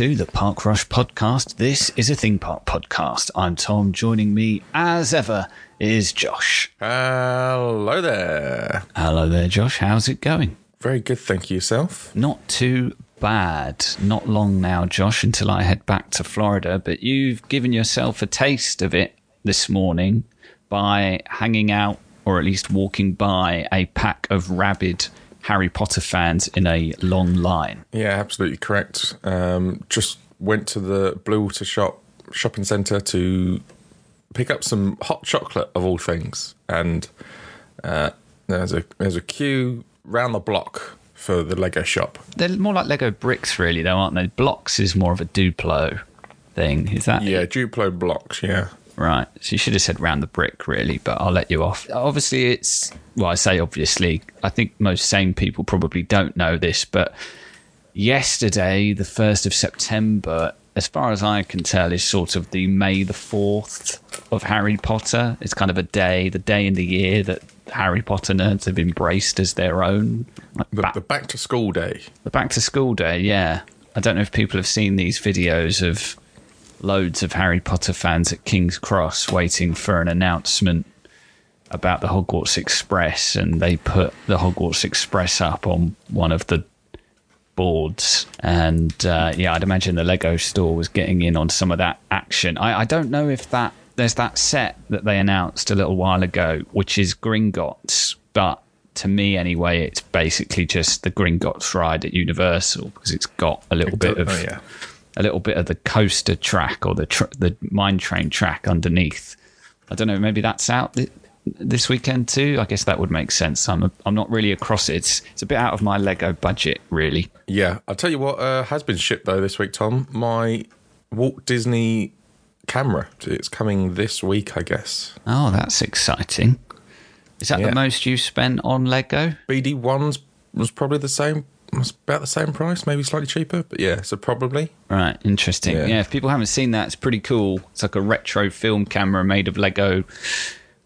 to the Park Rush podcast. This is a theme park podcast. I'm Tom. Joining me, as ever, is Josh. Hello there. Hello there, Josh. How's it going? Very good, thank you. Yourself? Not too bad. Not long now, Josh, until I head back to Florida, but you've given yourself a taste of it this morning by hanging out or at least walking by a pack of rabid Harry Potter fans in a long line. Yeah, absolutely correct. Um, just went to the Bluewater Shop shopping centre to pick up some hot chocolate of all things, and uh, there's a there's a queue round the block for the Lego shop. They're more like Lego bricks, really, though, aren't they? Blocks is more of a Duplo thing. Is that Yeah, Duplo blocks. Yeah, Right. So you should have said round the brick, really, but I'll let you off. Obviously, it's, well, I say obviously, I think most sane people probably don't know this, but yesterday, the 1st of September, as far as I can tell, is sort of the May the 4th of Harry Potter. It's kind of a day, the day in the year that Harry Potter nerds have embraced as their own. Like the, back- the back to school day. the back to school day, yeah. I don't know if people have seen these videos of loads of Harry Potter fans at King's Cross waiting for an announcement about the Hogwarts Express, and they put the Hogwarts Express up on one of the boards. And uh, yeah, I'd imagine the Lego store was getting in on some of that action. I, I don't know if that there's that set that they announced a little while ago, which is Gringotts, but to me anyway, it's basically just the Gringotts ride at Universal because it's got a little bit of Oh, yeah. A little bit of the coaster track or the tr- the mine train track underneath. I don't know. Maybe that's out th- this weekend too. I guess that would make sense. I'm a, I'm not really across it. It's it's a bit out of my Lego budget, really. Yeah, I'll tell you what uh, has been shipped though this week, Tom. My Walt Disney camera. It's coming this week, I guess. Oh, that's exciting. Is that Yeah. the most you spent on Lego? BD ones was probably the same. Was about the same price, maybe slightly cheaper, but yeah, so probably. Right, interesting. Yeah. Yeah. if people haven't seen that, it's pretty cool. It's like a retro film camera made of Lego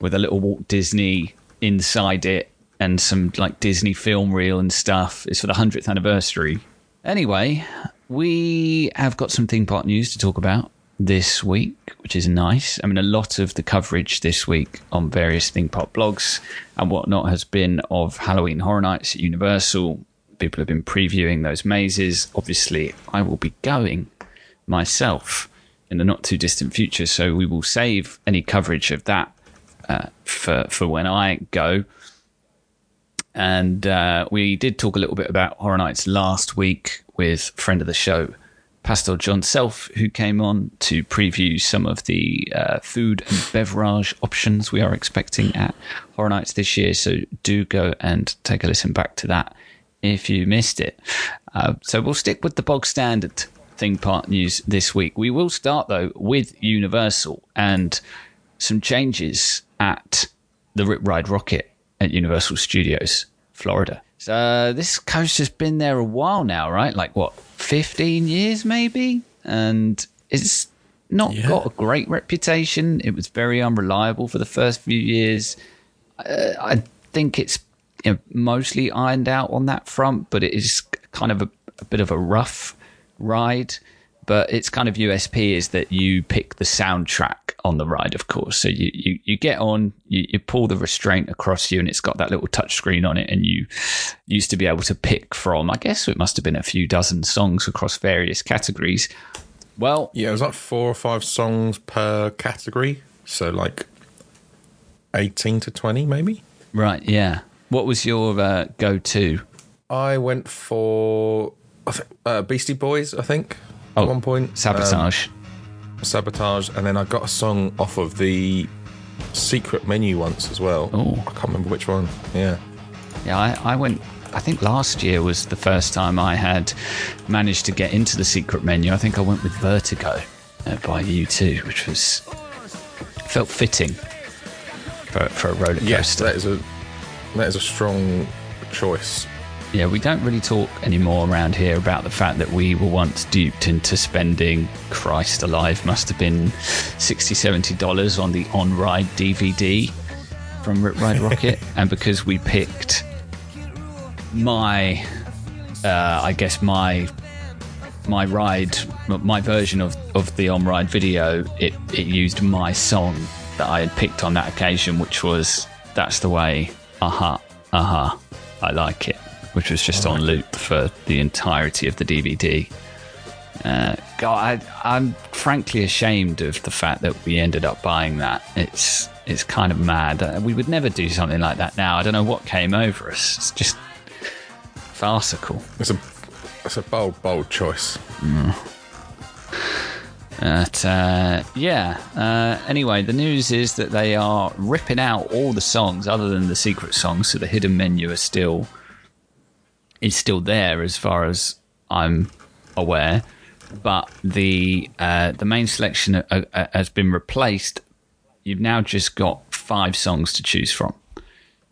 with a little Walt Disney inside it and some like Disney film reel and stuff. It's for the 100th anniversary. Anyway, we have got some theme park news to talk about this week, which is nice. I mean, a lot of the coverage this week on various theme park blogs and whatnot has been of Halloween Horror Nights at Universal. People have been previewing those mazes. Obviously, I will be going myself in the not too distant future, so we will save any coverage of that uh, for for when I go. And uh, we did talk a little bit about Horror Nights last week with friend of the show, Pastor John Self, who came on to preview some of the uh, food and beverage options we are expecting at Horror Nights this year. So do go and take a listen back to that if you missed it. Uh, so we'll stick with the bog standard thing part news this week. We will start though with Universal and some changes at the Rip Ride Rockit at Universal Studios, Florida. So uh, this coaster's been there a while now, right? Like what, 15 years maybe? And it's not Yeah. got a great reputation. It was very unreliable for the first few years. Uh, I think it's you know, mostly ironed out on that front, but it is kind of a, a bit of a rough ride. But its kind of USP is that you pick the soundtrack on the ride, of course. So you, you, you get on, you, you pull the restraint across you, and it's got that little touch screen on it. And you used to be able to pick from, I guess it must have been a few dozen songs across various categories. Well, Yeah, it was like four or five songs per category, so like eighteen to twenty, maybe. right, yeah. What was your uh, go to? I went for I think, uh, Beastie Boys. I think Oh, at one point Sabotage. Um, sabotage, and then I got a song off of the secret menu once as well. Oh. I can't remember which one. Yeah, Yeah, I, I went. I think last year was the first time I had managed to get into the secret menu. I think I went with Vertigo uh, by U2, which was felt fitting for, for a roller coaster. yes, that is a that is a strong choice. Yeah, we don't really talk anymore around here about the fact that we were once duped into spending, Christ alive, must have been 60 $70 on the on ride DVD from Rip Ride Rockit. and because we picked my, uh, I guess, my my ride, my version of, of the on ride video, it, it used my song that I had picked on that occasion, which was That's the Way, aha, aha, I like it, which was just on loop for the entirety of the DVD. Uh, God, I, I'm frankly ashamed of the fact that we ended up buying that. It's it's kind of mad. Uh, we would never do something like that now. I don't know what came over us. It's just farcical. It's a it's a bold, bold choice. But uh, yeah. Uh, anyway, the news is that they are ripping out all the songs other than the secret songs, so the hidden menu are still is still there as far as I'm aware. But the uh, the main selection uh, uh, has been replaced. You've now just got five songs to choose from,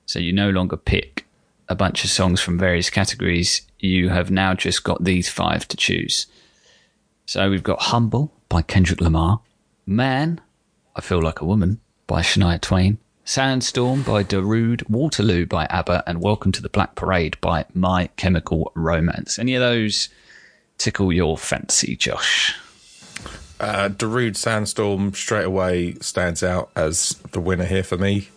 so you no longer pick a bunch of songs from various categories. You have now just got these five to choose. So we've got Humble by Kendrick Lamar, Man, I Feel Like a Woman by Shania Twain, Sandstorm by Darude, Waterloo by ABBA, and Welcome to the Black Parade by My Chemical Romance. Any of those tickle your fancy, Josh? Uh, Darude Sandstorm straight away stands out as the winner here for me.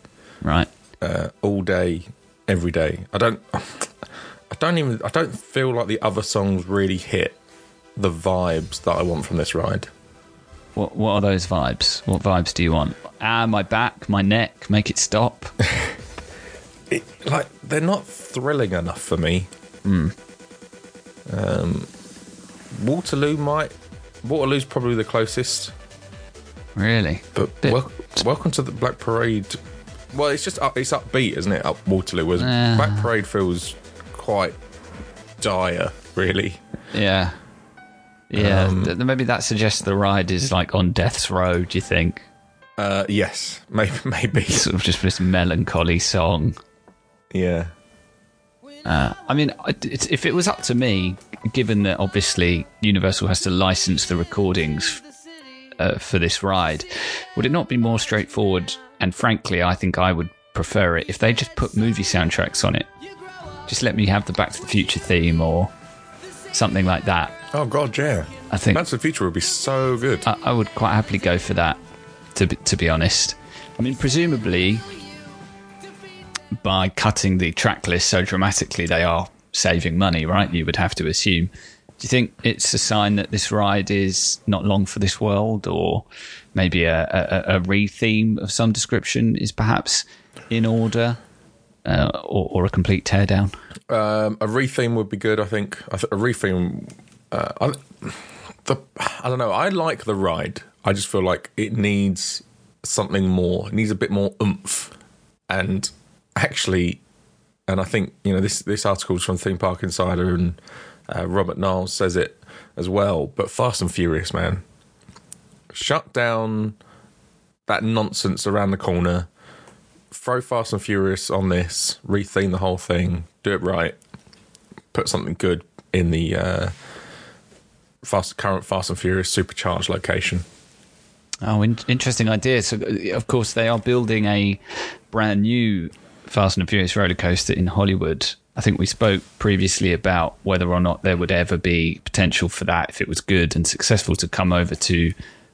Right. Uh, all day, every day. I don't, I don't even, I don't feel like the other songs really hit the vibes that I want from this ride. What What are those vibes? What vibes do you want? Ah, my back, my neck, make it stop. It, like they're not thrilling enough for me. Um, Waterloo might. Waterloo's probably the closest. really? But Bit- wel- welcome to the Black Parade. Well, it's just up, it's upbeat, isn't it? Up Waterloo, whereas Uh. Black Parade feels quite dire, really. Yeah. Yeah. Um, th- maybe that suggests the ride is like on death's row. Do you think? Uh, yes, maybe, maybe, Sort of just this melancholy song. yeah. I mean, if it was up to me, given that obviously Universal has to license the recordings uh, for this ride, would it not be more straightforward? And frankly, I think I would prefer it if they just put movie soundtracks on it. Just let me have the Back to the Future theme or something like that. Oh God, yeah. I think that's the Future would be so good. I, I would quite happily go for that. To be, to be honest, I mean, presumably by cutting the track list so dramatically, they are saving money, right? You would have to assume. Do you think it's a sign that this ride is not long for this world, or maybe a, a, a re-theme of some description is perhaps in order, uh, or, or a complete teardown? Um, a retheme would be good. I think I th- a retheme. Uh, I, the I don't know. I like the ride. I just feel like it needs something more. It needs a bit more oomph. And actually, and I think you know this this article is from Theme Park Insider and uh, Robert Niles says it as well. But Fast and Furious, man, shut down that nonsense around the corner throw Fast and Furious on this, retheme the whole thing, do it right, put something good in the uh, fast current Fast and Furious supercharged location. Oh, in- interesting idea. So, uh, of course, they are building a brand new Fast and Furious roller coaster in Hollywood. I think we spoke previously about whether or not there would ever be potential for that if it was good and successful to come over to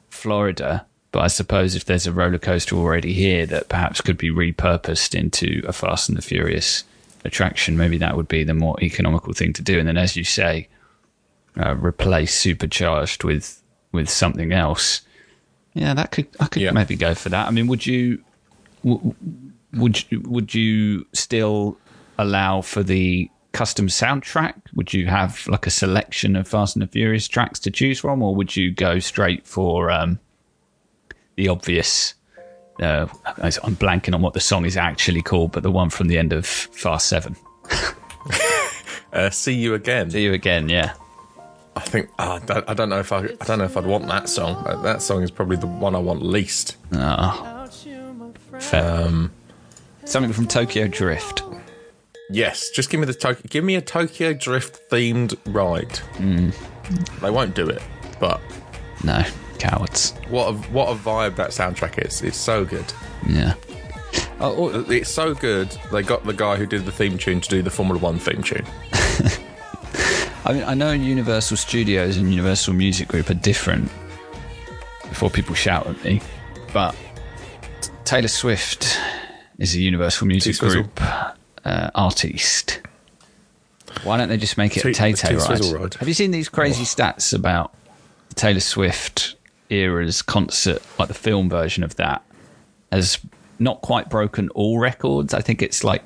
Florida. But I suppose if there's a roller coaster already here that perhaps could be repurposed into a Fast and the Furious attraction, maybe that would be the more economical thing to do. And then, as you say, uh, replace supercharged with with something else. Yeah, that could I could Yeah. maybe go for that. I mean, would you w- would you, would you still allow for the custom soundtrack? Would you have like a selection of Fast and the Furious tracks to choose from, or would you go straight for um, the obvious? Uh, I'm blanking on what the song is actually called, but the one from the end of Fast Seven. Uh, see you again. See you again, yeah. I think uh, I, don't, I don't know if I I don't know if I'd want that song. Uh, that song is probably the one I want least. Oh. Fair. Something from Tokyo Drift. Yes, just give me the Tokyo, give me a Tokyo Drift themed ride. They won't do it, but No, cowards. what a what a vibe that soundtrack is. It's so good. Yeah. Oh, oh, It's so good. They got the guy who did the theme tune to do the Formula One theme tune. I mean, I know Universal Studios and Universal Music Group are different. Before people shout at me, but Taylor Swift is a Universal Music T-Swizzle. Group uh, artist. Why don't they just make it T- a Tay Tay ride? Have you seen these crazy stats about Taylor Swift era's concert, like the film version of that, has not quite broken all records? I think it's like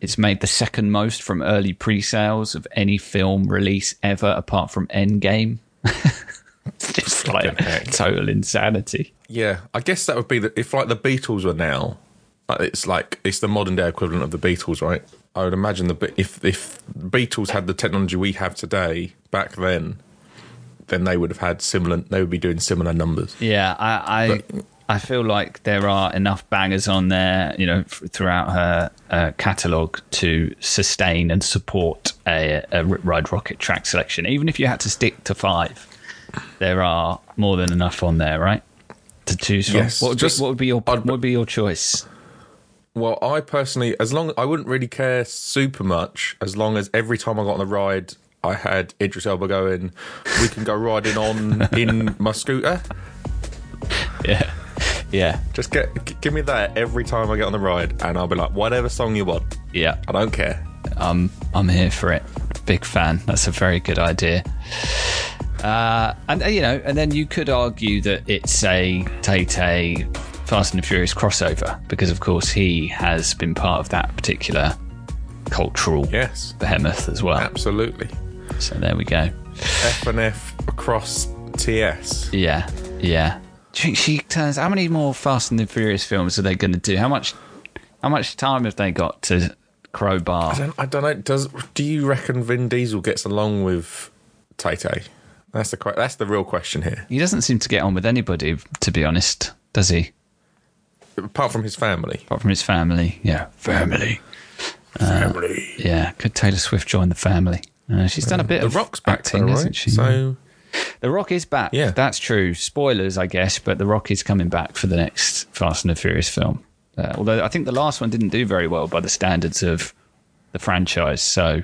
it's made the second most from early pre-sales of any film release ever, apart from Endgame. it's just like total insanity. Yeah, I guess that would be the if like the Beatles were now, it's like it's the modern day equivalent of the Beatles, right? I would imagine the if if Beatles had the technology we have today back then, then they would have had similar. They would be doing similar numbers. Yeah, I I, I feel like there are enough bangers on there, you know, f- throughout her uh, catalogue to sustain and support a, a Rip Ride Rockit track selection. Even if you had to stick to five, there are more than enough on there, right? To choose from. Yes, what, would just- be, what would be your I'd- what would be your choice? Well, I personally, as long I wouldn't really care super much, as long as every time I got on the ride, I had Idris Elba going, "We can go riding on in my scooter." Yeah, yeah, Just get g- give me that every time I get on the ride, and I'll be like, whatever song you want, yeah. I don't care. I'm I'm here for it. Big fan. That's a very good idea. Uh, and uh, you know, and then you could argue that it's a Tay Tay Fast and the Furious crossover because, of course, he has been part of that particular cultural Yes, behemoth as well. absolutely. So there we go. F and F across TS. Yeah, yeah. Do you think she turns? How many more Fast and the Furious films are they going to do? How much? How much time have they got to crowbar? I don't, I don't know. Does do you reckon Vin Diesel gets along with Tay Tay? That's the que- that's the real question here. He doesn't seem to get on with anybody, to be honest, does he? Apart from his family. apart from his family. Yeah, family. family. Yeah, could Taylor Swift join the family? Uh, she's done a bit The of Rock's back, acting, though, right? hasn't she? So the Rock is back. Yeah. that's true. Spoilers, I guess, but the Rock is coming back for the next Fast and the Furious film. Uh, although I think the last one didn't do very well by the standards of the franchise. So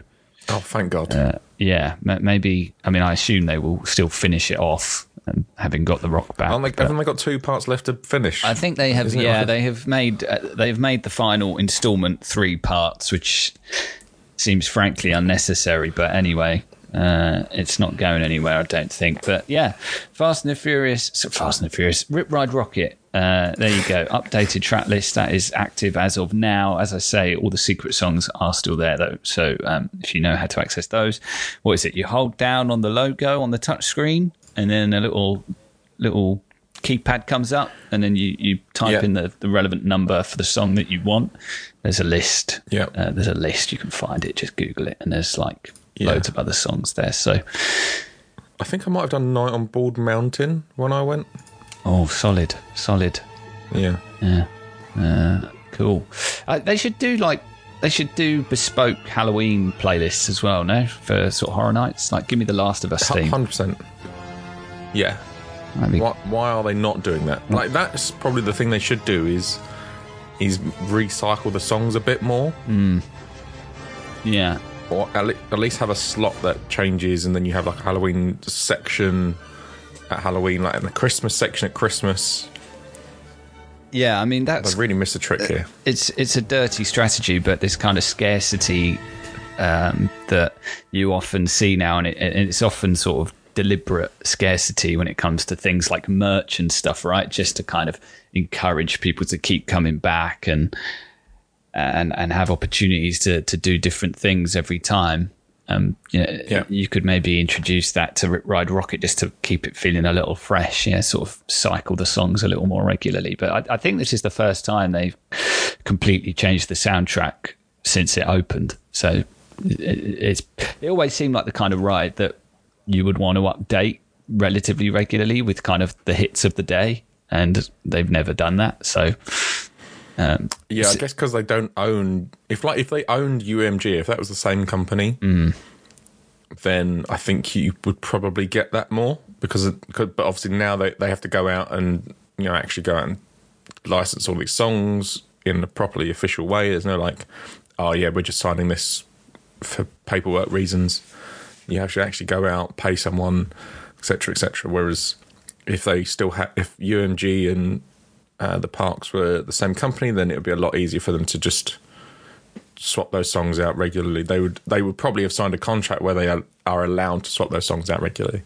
oh, thank God. uh, yeah, ma- maybe. I mean, I assume they will still finish it off, um, having got the Rock back. They, haven't they got two parts left to finish? I think they have. Isn't Yeah, like- they have made uh, they have made the final installment three parts, which seems frankly unnecessary. But anyway, uh, it's not going anywhere, I don't think. But yeah, Fast and the Furious, Fast and the Furious, Rip Ride Rockit. Uh, there you go. Updated track list that is active as of now. As I say, all the secret songs are still there though. So um, if you know how to access those, what is it? You hold down on the logo on the touch screen, and then a little little keypad comes up and then you, you type Yeah. in the, the relevant number for the song that you want. There's a list. Yeah. Uh, there's a list. You can find it. Just Google it. And there's like Yeah. loads of other songs there. So, I think I might have done Night on Bald Mountain when I went. oh, solid, solid. Yeah. Yeah. Uh, cool. Uh, they should do like, they should do bespoke Halloween playlists as well, no? For sort of horror nights. Like, give me the Last of Us theme. Hundred percent. Yeah. Be- Why, why are they not doing that? Like that's probably the thing they should do is is recycle the songs a bit more, yeah. Or at, least have a slot that changes, and then you have like a Halloween section at Halloween, like in the Christmas section at Christmas. Yeah. I mean, that's. I really missed a trick here. it's it's a dirty strategy, but this kind of scarcity um, that you often see now, and, it, and it's often sort of deliberate scarcity when it comes to things like merch and stuff, right? Just to kind of encourage people to keep coming back and and and have opportunities to to do different things every time. Um, you, know, Yeah. you could maybe introduce that to Ride Rockit just to keep it feeling a little fresh. Yeah, sort of cycle the songs a little more regularly. But I, I think this is the first time they've completely changed the soundtrack since it opened. So it, it's it always seemed like the kind of ride that you would want to update relatively regularly with kind of the hits of the day, and they've never done that. So um, Yeah, I guess because they don't own. If like if they owned UMG, if that was the same company, then I think you would probably get that more because. But obviously now they they have to go out and you know actually go out and license all these songs in a properly official way. There's no like, oh yeah, we're just signing this for paperwork reasons. You have to actually go out, pay someone, etc., etc. Whereas if they still have, if UMG and uh, the parks were the same company, then it would be a lot easier for them to just swap those songs out regularly. They would they would probably have signed a contract where they are, are allowed to swap those songs out regularly.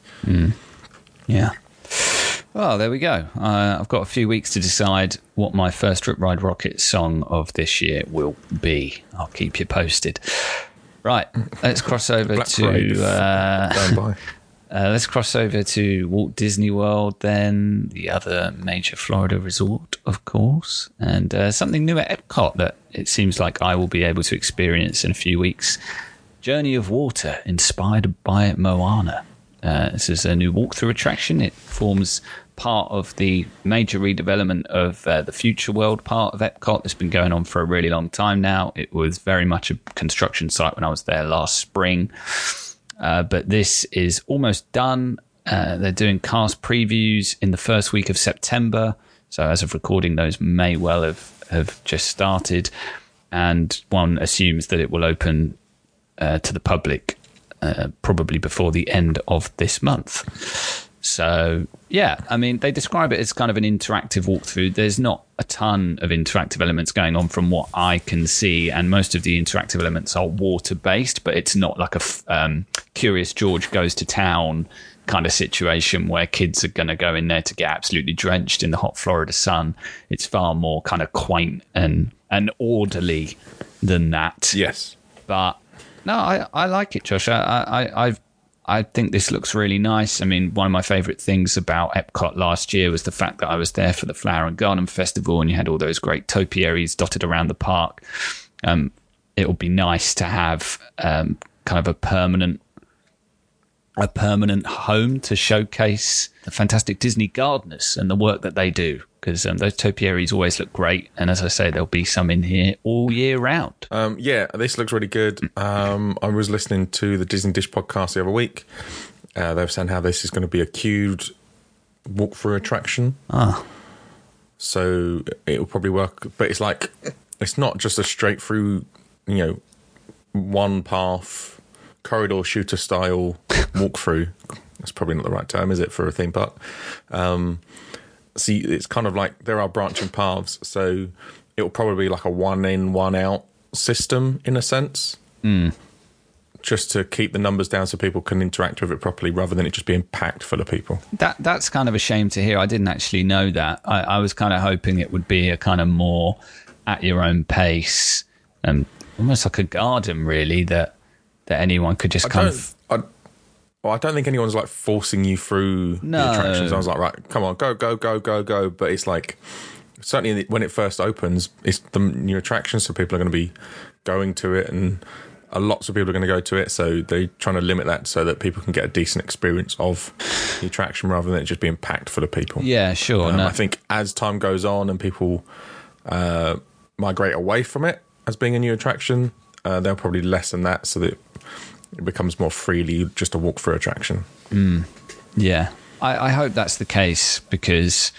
Yeah. Well, there we go. Uh, I've got a few weeks to decide what my first Rip Ride Rockit song of this year will be. I'll keep you posted. Right, let's cross over Black to uh. uh, let's cross over to Walt Disney World, then the other major Florida resort, of course, and uh, something new at Epcot that it seems like I will be able to experience in a few weeks. Journey of Water, inspired by Moana. Uh, this is a new walkthrough attraction. It forms part of the major redevelopment of uh, the Future World part of Epcot that's been going on for a really long time now. It was very much a construction site when I was there last spring. Uh, but this is almost done. Uh, they're doing cast previews in the first week of September. So, as of recording, those may well have, have just started. And one assumes that it will open uh, to the public uh, probably before the end of this month. So, yeah, I mean, they describe it as kind of an interactive walkthrough. There's not a ton of interactive elements going on from what I can see, and most of the interactive elements are water based, but it's not like a um, Curious George goes to town kind of situation where kids are going to go in there to get absolutely drenched in the hot Florida sun. It's far more kind of quaint and, and orderly than that Yes. but no, I, I like it, Josh. I, I, I've, I think this looks really nice. I mean, one of my favourite things about Epcot last year was the fact that I was there for the Flower and Garden Festival, and you had all those great topiaries dotted around the park. Um, it would be nice to have um, kind of a permanent, a permanent home to showcase the fantastic Disney gardeners and the work that they do. Because um, those topiaries always look great, and as I say, there'll be some in here all year round. Um, yeah, this looks really good. Um, I was listening to the Disney Dish podcast the other week. Uh, they were saying how this is going to be a queued walkthrough attraction. Ah. So it will probably work, but it's like it's not just a straight through, you know, one path corridor shooter style walkthrough. That's probably not the right term, is it, for a theme park? Um, see, it's kind of like there are branching paths, so it will probably be like a one in, one out system in a sense. Hmm. Just to keep the numbers down so people can interact with it properly rather than it just being packed full of people. That that's kind of a shame to hear. I didn't actually know that. I, I was kind of hoping it would be a kind of more at your own pace, and almost like a garden, really. That that anyone could just I kind of. I, well, I don't think anyone's like forcing you through No. the attractions. I was like, right, come on, go, go, go, go, go. But it's like, certainly when it first opens, it's the new attraction, so people are going to be going to it, and uh, lots of people are going to go to it. So they're trying to limit that so that people can get a decent experience of the attraction rather than it just being packed full of people. Yeah, sure. Um, no. I think as time goes on and people uh, migrate away from it as being a new attraction, uh, they'll probably lessen that so that it becomes more freely just a walk-through attraction. Yeah, I, I hope that's the case because,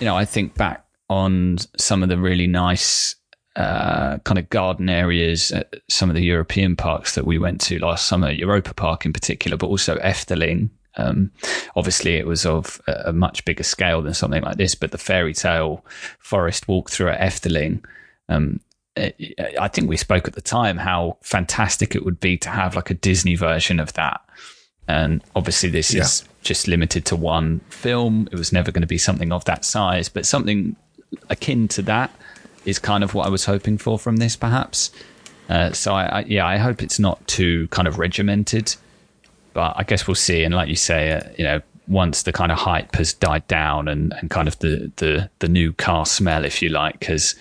you know, I think back on some of the really nice uh, kind of garden areas at some of the European parks that we went to last summer, Europa Park in particular, but also Efteling. Um, obviously, it was of a a much bigger scale than something like this, but the fairy tale forest walkthrough at Efteling. Um, I think we spoke at the time how fantastic it would be to have like a Disney version of that. And obviously, this is just limited to one film. It was never going to be something of that size, but something akin to that is kind of what I was hoping for from this, perhaps. Uh, so, I, I, yeah, I hope it's not too kind of regimented, but I guess we'll see. And like you say, uh, you know, once the kind of hype has died down and, and kind of the, the, the new car smell, if you like, has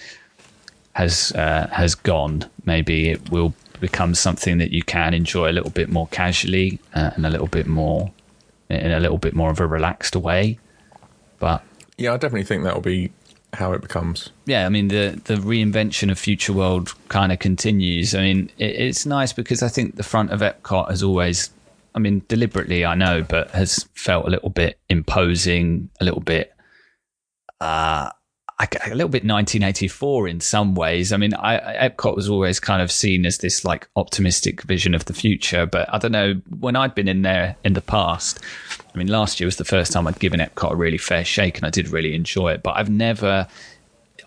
has uh, has gone, maybe it will become something that you can enjoy a little bit more casually uh, and a little bit more in a little bit more of a relaxed way. But Yeah, I definitely think that will be how it becomes. yeah, I mean the the reinvention of Future World kind of continues. I mean, it, it's nice because I think the front of Epcot has always, I mean, deliberately I know, but has felt a little bit imposing, a little bit. Uh, A little bit 1984 in some ways. I mean, I, Epcot was always kind of seen as this like optimistic vision of the future, but I don't know. When I'd been in there in the past, I mean, last year was the first time I'd given Epcot a really fair shake, and I did really enjoy it. But I've never,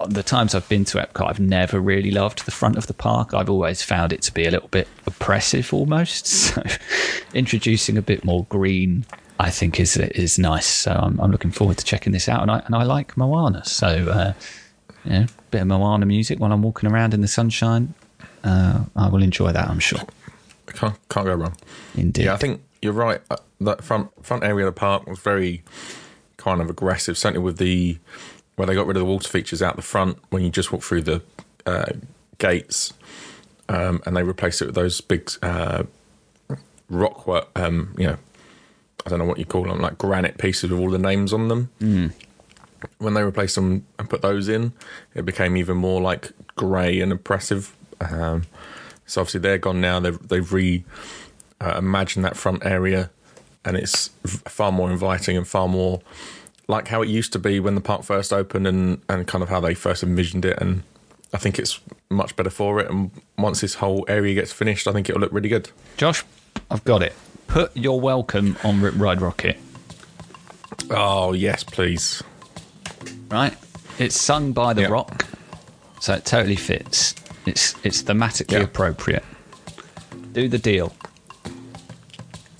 the times I've been to Epcot, I've never really loved the front of the park. I've always found it to be a little bit oppressive almost. So, introducing a bit more green I think is is nice. So I'm, I'm looking forward to checking this out, and I and I like Moana. So uh, you know, bit of Moana music while I'm walking around in the sunshine. Uh, I will enjoy that. I'm sure. Can't can't go wrong. Indeed. Yeah, I think you're right. Uh, that front front area of the park was very kind of aggressive. Certainly with the where they got rid of the water features out the front when you just walk through the uh, gates, um, and they replaced it with those big uh, rock work. Um, you know, I don't know what you call them, like granite pieces with all the names on them. Mm. When they replaced them and put those in, it became even more like grey and oppressive. Um, so obviously they're gone now. They've they've re uh, imagined that front area, and it's far more inviting and far more like how it used to be when the park first opened, and and kind of how they first envisioned it. And I think it's much better for it. And once this whole area gets finished, I think it'll look really good. Josh, I've got it. Put You're Welcome on Rip Ride Rockit. Oh yes, please. Right, it's sung by The Yep. Rock, so it totally fits. It's it's thematically Yeah. appropriate. Do the deal.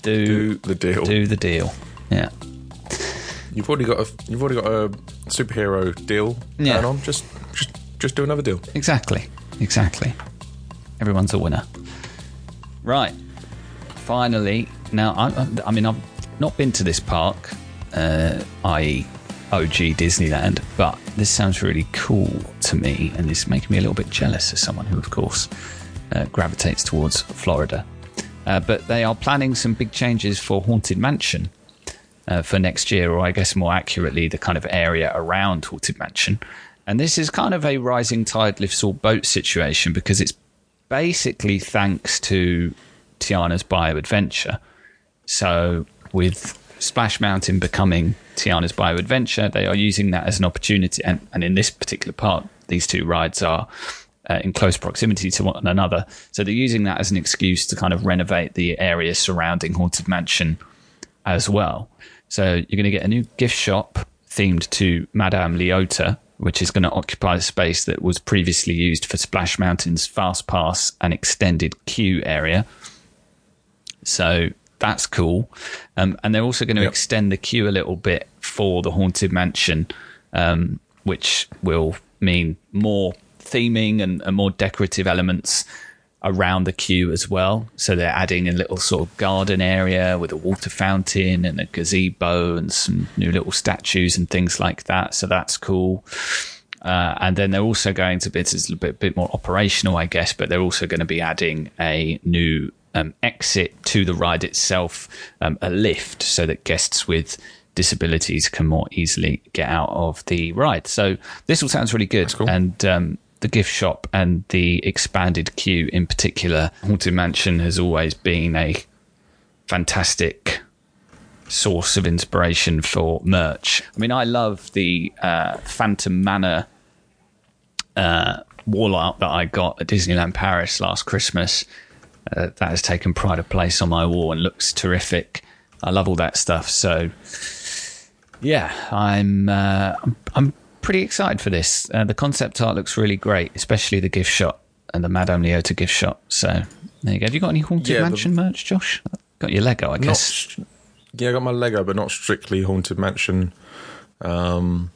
Do Do the deal. do the deal. Yeah. You've already got a you've already got a superhero deal Yeah. going on. Just just just do another deal. Exactly. Exactly. Everyone's a winner. Right. Finally, now I, I- mean I've not been to this park, uh, i.e. OG Disneyland, but this sounds really cool to me, and it's making me a little bit jealous as someone who, of course, uh, gravitates towards Florida. Uh, but they are planning some big changes for Haunted Mansion uh, for next year, or I guess more accurately, the kind of area around Haunted Mansion. And this is kind of a rising tide lifts all boats situation because it's basically thanks to Tiana's Bayou Adventure. So, with Splash Mountain becoming Tiana's Bayou Adventure, they are using that as an opportunity. And, and in this particular part, these two rides are uh, in close proximity to one another. So, they're using that as an excuse to kind of renovate the area surrounding Haunted Mansion as well. So you're going to get a new gift shop themed to Madame Leota, which is going to occupy the space that was previously used for Splash Mountain's Fast Pass and extended queue area. So that's cool. Um, and they're also going to Yep. extend the queue a little bit for the Haunted Mansion, um, which will mean more theming and, and more decorative elements around the queue as well. So they're adding a little sort of garden area with a water fountain and a gazebo and some new little statues and things like that. So that's cool. Uh, and then they're also going to be it's a little bit, bit more operational, I guess, but they're also going to be adding a new um, exit to the ride itself, um, a lift, so that guests with disabilities can more easily get out of the ride. So this all sounds really good. cool. And um, the gift shop and the expanded queue in particular, Haunted Mansion has always been a fantastic source of inspiration for merch. I mean, I love the uh, Phantom Manor uh, wall art that I got at Disneyland Paris last Christmas. Uh, that has taken pride of place on my wall and looks terrific. I love all that stuff. So, yeah, I'm uh, I'm, pretty excited for this. Uh, the concept art looks really great, especially the gift shop and the Madame Leota gift shop. So there you go. Have you got any Haunted Yeah, Mansion merch, Josh? Got your Lego, I guess. st- yeah, I got my Lego, but not strictly Haunted Mansion. Um,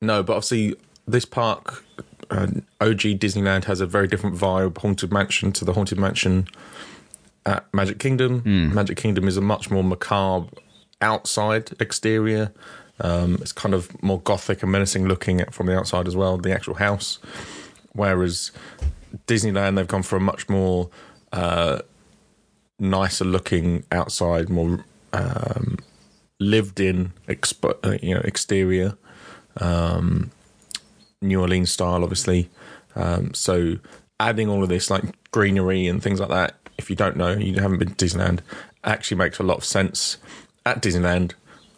no, but obviously this park, uh, OG Disneyland, has a very different vibe. Haunted Mansion to the Haunted Mansion at Magic Kingdom. Magic Kingdom is a much more macabre outside exterior. Um, it's kind of more gothic and menacing looking from the outside as well. The actual house, whereas Disneyland, they've gone for a much more uh, nicer looking outside, more um, lived in, uh, you know, exterior. Um, New Orleans style, obviously. Um, so adding all of this like greenery and things like that, if you don't know, you haven't been to Disneyland, actually makes a lot of sense at Disneyland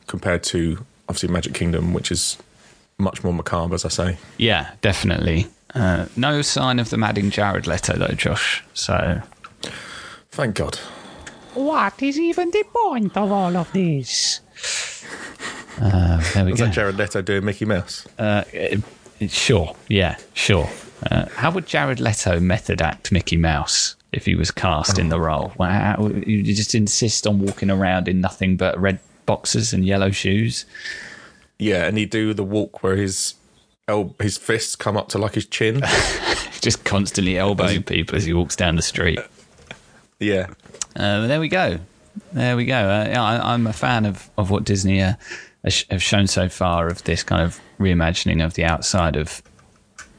compared to obviously Magic Kingdom, which is much more macabre, as I say. Yeah, definitely. Uh, no sign of the madding Jared Leto, though, Josh. So. Thank God. What is even the point of all of this? Uh, there we Was go. that Jared Leto doing Mickey Mouse? Uh, it- it- sure, yeah, sure. Uh, how would Jared Leto method act Mickey Mouse if he was cast in the role? Well, how, you just insist on walking around in nothing but red boxes and yellow shoes? Yeah, and he'd do the walk where his el- his fists come up to like his chin. Just constantly elbowing people as he walks down the street. yeah. Uh, there we go. There we go. Uh, I, I'm a fan of, of what Disney uh, has have shown so far of this kind of reimagining of the outside of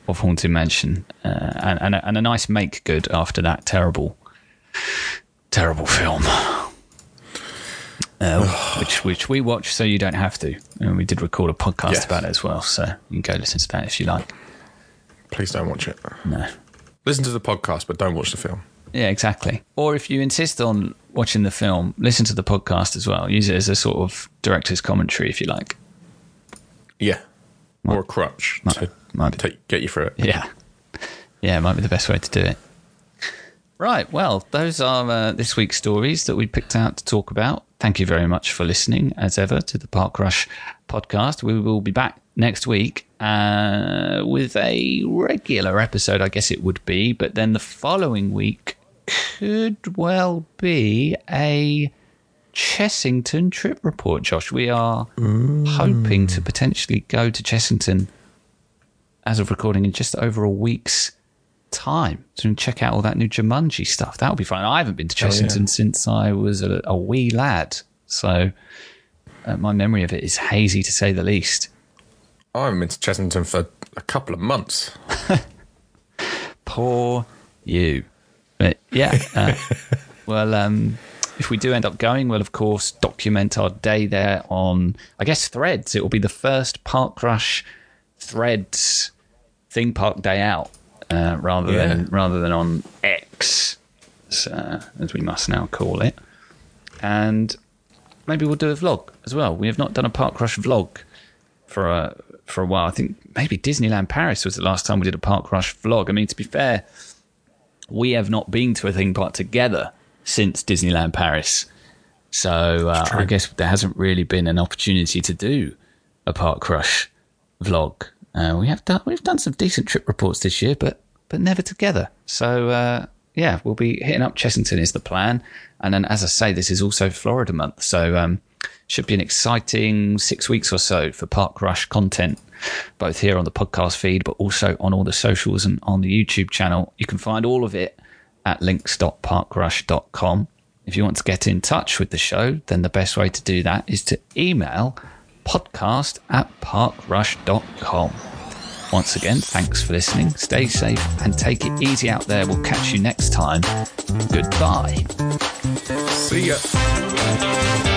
of Haunted Mansion, uh, and and a, and a nice make good after that terrible, terrible film. Uh, which which we watched so you don't have to, and we did record a podcast Yes. about it as well. So you can go listen to that if you like. Please don't watch it. No, Listen to the podcast, but don't watch the film. Yeah, exactly. Or if you insist on watching the film, listen to the podcast as well. Use it as a sort of director's commentary, if you like. Yeah. Or a crutch to might take, get you through it. Yeah, yeah, it might be the best way to do it. Right. Well, those are uh, this week's stories that we picked out to talk about. Thank you very much for listening, as ever, to the Park Rush podcast. We will be back next week uh, with a regular episode, I guess it would be, but then the following week could well be a Chessington trip report, Josh. We are hoping to potentially go to Chessington as of recording in just over a week's time to check out all that new Jumanji stuff. That'll be fun. I haven't been to Oh, yeah. Chessington since I was a, a wee lad, so uh, my memory of it is hazy to say the least. I haven't been to Chessington for a couple of months. Poor you. But yeah. Uh, well, um, if we do end up going, we'll of course document our day there on, I guess, Threads. It will be the first Park Rush Threads theme park day out, uh, rather Yeah. than rather than on X, uh, as we must now call it. And maybe we'll do a vlog as well. We have not done a Park Rush vlog for a for a while. I think maybe Disneyland Paris was the last time we did a Park Rush vlog. I mean, to be fair, we have not been to a theme park together since Disneyland Paris. So uh, I guess there hasn't really been an opportunity to do a Park Rush vlog. Uh, we have done we've done some decent trip reports this year, but but never together. So uh, yeah, we'll be hitting up Chessington is the plan, and then as I say, this is also Florida month, so um, should be an exciting six weeks or so for Park Rush content, both here on the podcast feed, but also on all the socials and on the YouTube channel. You can find all of it at links.parkrush.com. If you want to get in touch with the show, then the best way to do that is to email podcast at parkrush.com. Once again, thanks for listening. Stay safe and take it easy out there. We'll catch you next time. Goodbye. See ya.